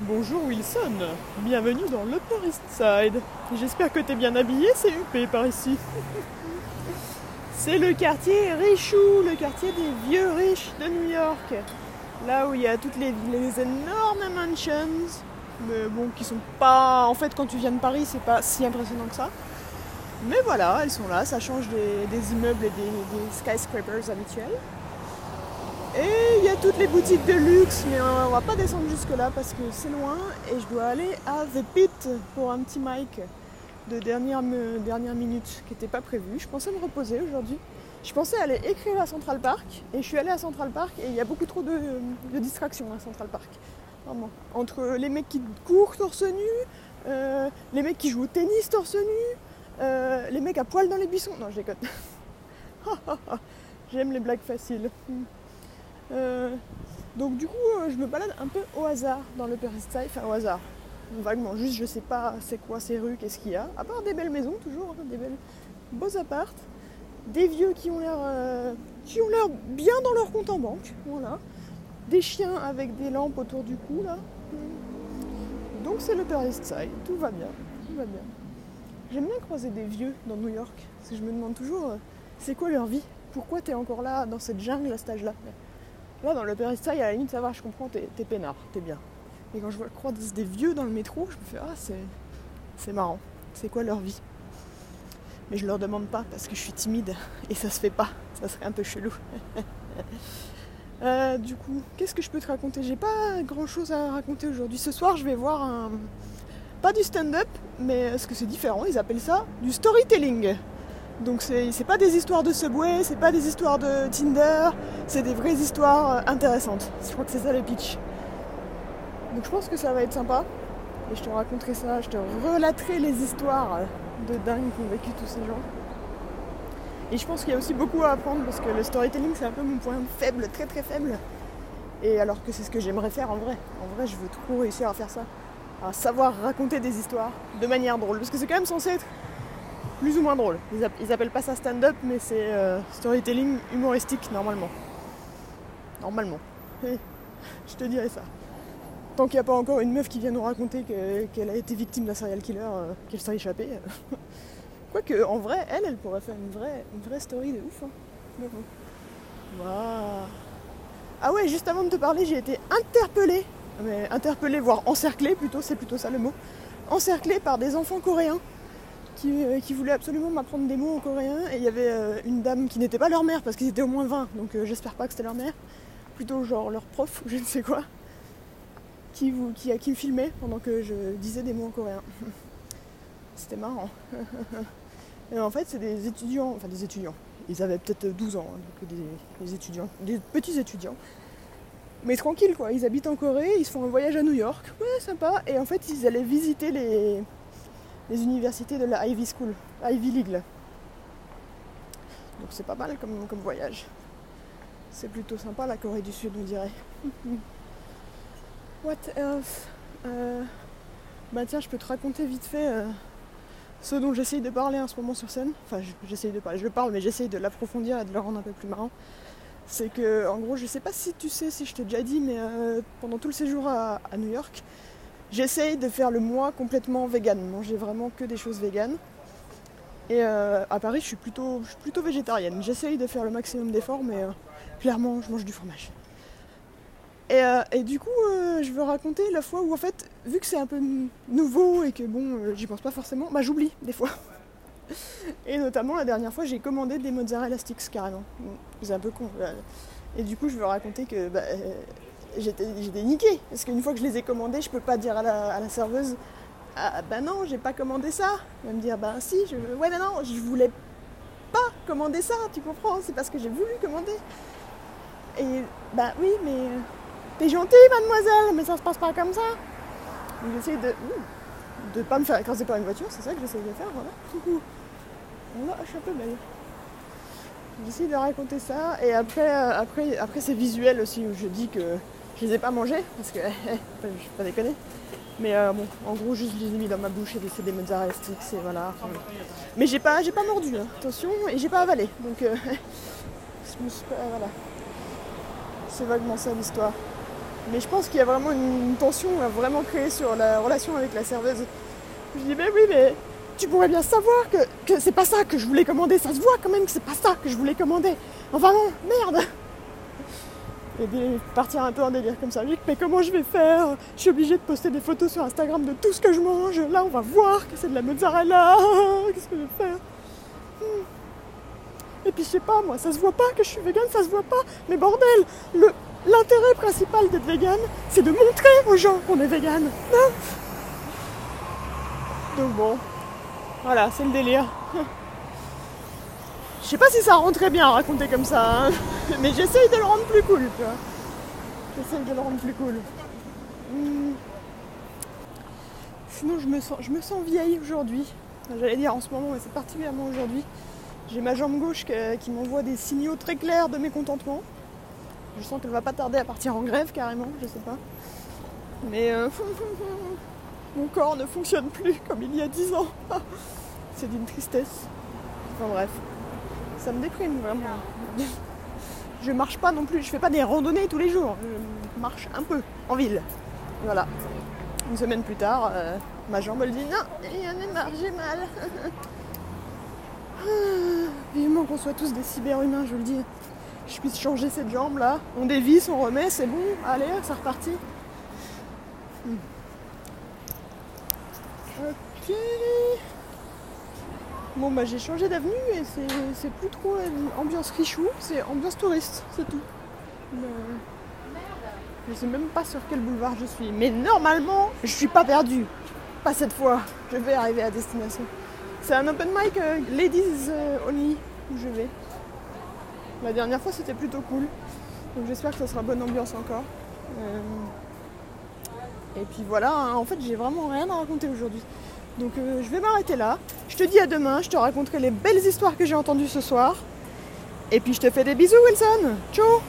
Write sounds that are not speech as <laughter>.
Bonjour Wilson, bienvenue dans l'Upper East Side. J'espère que t'es bien habillé, c'est UP par ici. <laughs> c'est le quartier Richou, le quartier des vieux riches de New York. Là où il y a toutes les, énormes mansions, mais bon, qui sont pas. En fait, quand tu viens de Paris, c'est pas si impressionnant que ça. Mais voilà, elles sont là, ça change des, immeubles et des skyscrapers habituels. Toutes les boutiques de luxe, mais on va pas descendre jusque là parce que c'est loin et je dois aller à The Pit pour un petit mic de dernière, minute qui n'était pas prévu. Je pensais me reposer aujourd'hui. Je pensais aller écrire à Central Park et je suis allée à Central Park et il y a beaucoup trop de, distractions à Central Park. Entre les mecs qui courent torse nu, euh, les mecs qui jouent au tennis torse nu, euh, les mecs à poil dans les buissons. Non, je déconne. <laughs> J'aime les blagues faciles. Euh, donc du coup, euh, je me balade un peu au hasard dans le Side, enfin au hasard, vaguement, juste je sais pas c'est quoi ces rues, qu'est-ce qu'il y a, à part des belles maisons toujours, hein, des belles beaux appartes, des vieux qui ont l'air euh, qui ont l'air bien dans leur compte en banque, voilà, des chiens avec des lampes autour du cou là. Donc c'est le East Side, tout va bien, tout va bien. J'aime bien croiser des vieux dans New York, parce que je me demande toujours c'est quoi leur vie, pourquoi t'es encore là dans cette jungle à cet âge-là? Là, dans le East Side, à la limite, ça va, je comprends, t'es, t'es peinard, t'es bien. Et quand je vois croise des vieux dans le métro, je me fais, ah, c'est, c'est marrant. C'est quoi leur vie? Mais je leur demande pas parce que je suis timide <laughs> et ça se fait pas. Ça serait un peu chelou. <laughs> Euh, du coup, qu'est-ce que je peux te raconter? J'ai pas grand chose à raconter aujourd'hui. Ce soir, je vais voir un. Pas du stand-up, mais ce que c'est différent, ils appellent ça du storytelling. Donc c'est pas des histoires de Subway, c'est pas des histoires de Tinder, c'est des vraies histoires euh, intéressantes. Je crois que c'est ça le pitch. Donc je pense que ça va être sympa. Et je te raconterai ça, je te relaterai les histoires de dingue qu'ont vécu tous ces gens. Et je pense qu'il y a aussi beaucoup à apprendre parce que le storytelling c'est un peu mon point faible, très très faible. Et alors que c'est ce que j'aimerais faire en vrai. En vrai je veux trop réussir à faire ça. À savoir raconter des histoires de manière drôle. Parce que c'est quand même censé être plus ou moins drôle. Ils, app- ils appellent pas ça stand-up, mais c'est euh, storytelling humoristique normalement. Normalement. <laughs> Je te dirais ça. Tant qu'il n'y a pas encore une meuf qui vient nous raconter que- qu'elle a été victime d'un serial killer, euh, qu'elle s'est échappée. <laughs> Quoique, en vrai, elle, elle pourrait faire une vraie, une story de ouf. hein. Ah ouais, juste avant de te parler, j'ai été interpellée, mais interpellée, voire encerclée plutôt, c'est plutôt ça le mot, encerclée par des enfants coréens qui, euh, qui voulaient absolument m'apprendre des mots en coréen. Et il y avait euh, une dame qui n'était pas leur mère parce qu'ils étaient au moins 20, donc euh, j'espère pas que c'était leur mère, plutôt genre leur prof <laughs> ou je ne sais quoi, qui, vous, qui, qui me filmait pendant que je disais des mots en coréen. <laughs> C'était marrant. <laughs> Et en fait, c'est des étudiants, enfin des étudiants. Ils avaient peut-être 12 ans, hein, donc des, des étudiants, des petits étudiants. Mais tranquille quoi, ils habitent en Corée, ils se font un voyage à New York, ouais sympa. Et en fait, ils allaient visiter les, les universités de la Ivy School, Ivy League. Donc c'est pas mal comme, voyage. C'est plutôt sympa la Corée du Sud, on dirait. <laughs> What else? Euh, Bah tiens, je peux te raconter vite fait euh, ce dont j'essaye de parler en ce moment sur scène. Enfin, je- j'essaye de parler, je le parle, mais j'essaye de l'approfondir et de le rendre un peu plus marrant. C'est que, en gros, je sais pas si tu sais, si je t'ai déjà dit, mais euh, pendant tout le séjour à New York, j'essaye de faire le mois complètement vegan, manger vraiment que des choses véganes. Et euh, à Paris, je suis plutôt, végétarienne. J'essaye de faire le maximum d'efforts, mais euh, clairement, je mange du fromage. Et, euh, du coup, je veux raconter la fois où, en fait, vu que c'est un peu nouveau et que bon, j'y pense pas forcément, bah j'oublie des fois. <laughs> Et notamment la dernière fois, j'ai commandé des mozzarella sticks carrément. C'est un peu con. Et du coup, je veux raconter que bah, j'étais niquée. Parce qu'une fois que je les ai commandés, je peux pas dire à la, à la serveuse Ah bah non, j'ai pas commandé ça. Elle va me dire Bah si, je, ouais, mais non, je voulais pas commander ça, tu comprends C'est parce que j'ai voulu commander. Et bah oui, mais euh, t'es gentille, mademoiselle, mais ça se passe pas comme ça. J'essaie de. de pas me faire écraser par une voiture, c'est ça que j'essaie de faire, voilà. Voilà, je suis un peu belle. J'essaie de raconter ça, et après, euh, après, après c'est visuel aussi, où je dis que je les ai pas mangés, parce que <laughs> je vais pas déconner. Mais euh, bon, en gros, juste je les ai mis dans ma bouche et c'est des mozzarella sticks, et voilà. mais j'ai pas, j'ai pas mordu, hein, attention, et j'ai pas avalé, donc euh, <laughs> suis voilà. C'est vaguement ça l'histoire. Mais je pense qu'il y a vraiment une, tension à vraiment créée sur la relation avec la serveuse. Je dis, mais oui, mais tu pourrais bien savoir que, que c'est pas ça que je voulais commander. Ça se voit quand même que c'est pas ça que je voulais commander. Enfin non, merde Et partir un peu en délire comme ça. Mais comment je vais faire? Je suis obligée de poster des photos sur Instagram de tout ce que je mange. Là, on va voir que c'est de la mozzarella. <laughs> Qu'est-ce que je vais faire? Hmm. Et puis je sais pas, moi, ça se voit pas que je suis végane, ça se voit pas. Mais bordel, l'intérêt principal d'être végane, c'est de montrer aux gens qu'on est végane. Hein? Donc bon, voilà, c'est le délire. <laughs> Je sais pas si ça rentrait bien à raconter comme ça, hein. <laughs> mais j'essaye de le rendre plus cool. J'essaye de le rendre plus cool. Hmm. Sinon, je me sens, je me sens vieille aujourd'hui. J'allais dire en ce moment, mais c'est particulièrement aujourd'hui. J'ai ma jambe gauche qui, m'envoie des signaux très clairs de mécontentement. Je sens qu'elle va pas tarder à partir en grève carrément, je sais pas. Mais euh, <laughs> mon corps ne fonctionne plus comme il y a 10 ans. <laughs> c'est d'une tristesse. Enfin bref ça me déprime vraiment. Je marche pas non plus, je fais pas des randonnées tous les jours, je marche un peu en ville. Voilà. Une semaine plus tard, euh, ma jambe elle dit non, il y en a marre, j'ai mal. Ah, vivement qu'on soit tous des cyberhumains, je le dis. Je puisse changer cette jambe là. On dévisse, on remet, c'est bon, allez, ça repartit. Hmm. Ok. Bon bah j'ai changé d'avenue et c'est plus trop ambiance richou, c'est ambiance touriste, c'est tout. je sais même pas sur quel boulevard je suis. Mais normalement, je suis pas perdue. Pas cette fois. Je vais arriver à destination. C'est un open mic euh, ladies euh, only où je vais. La dernière fois c'était plutôt cool. Donc j'espère que ça sera bonne ambiance encore. Euh, et puis voilà, hein. en fait j'ai vraiment rien à raconter aujourd'hui. Donc euh, je vais m'arrêter là. Je te dis à demain, je te raconterai les belles histoires que j'ai entendues ce soir. Et puis je te fais des bisous Wilson. Ciao